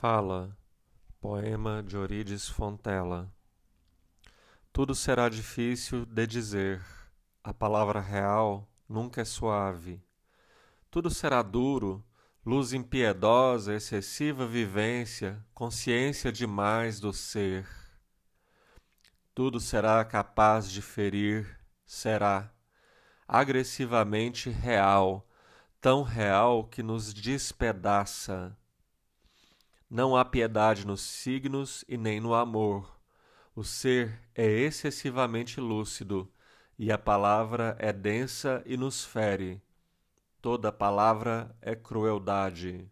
Fala, poema de Orides Fontela. Tudo será difícil de dizer, a palavra real nunca é suave. Tudo será duro, luz impiedosa, excessiva vivência, consciência demais do ser. Tudo será capaz de ferir, será agressivamente real, tão real que nos despedaça não há piedade nos signos e nem no amor. O ser é excessivamente lúcido, e a palavra é densa e nos fere. Toda palavra é crueldade.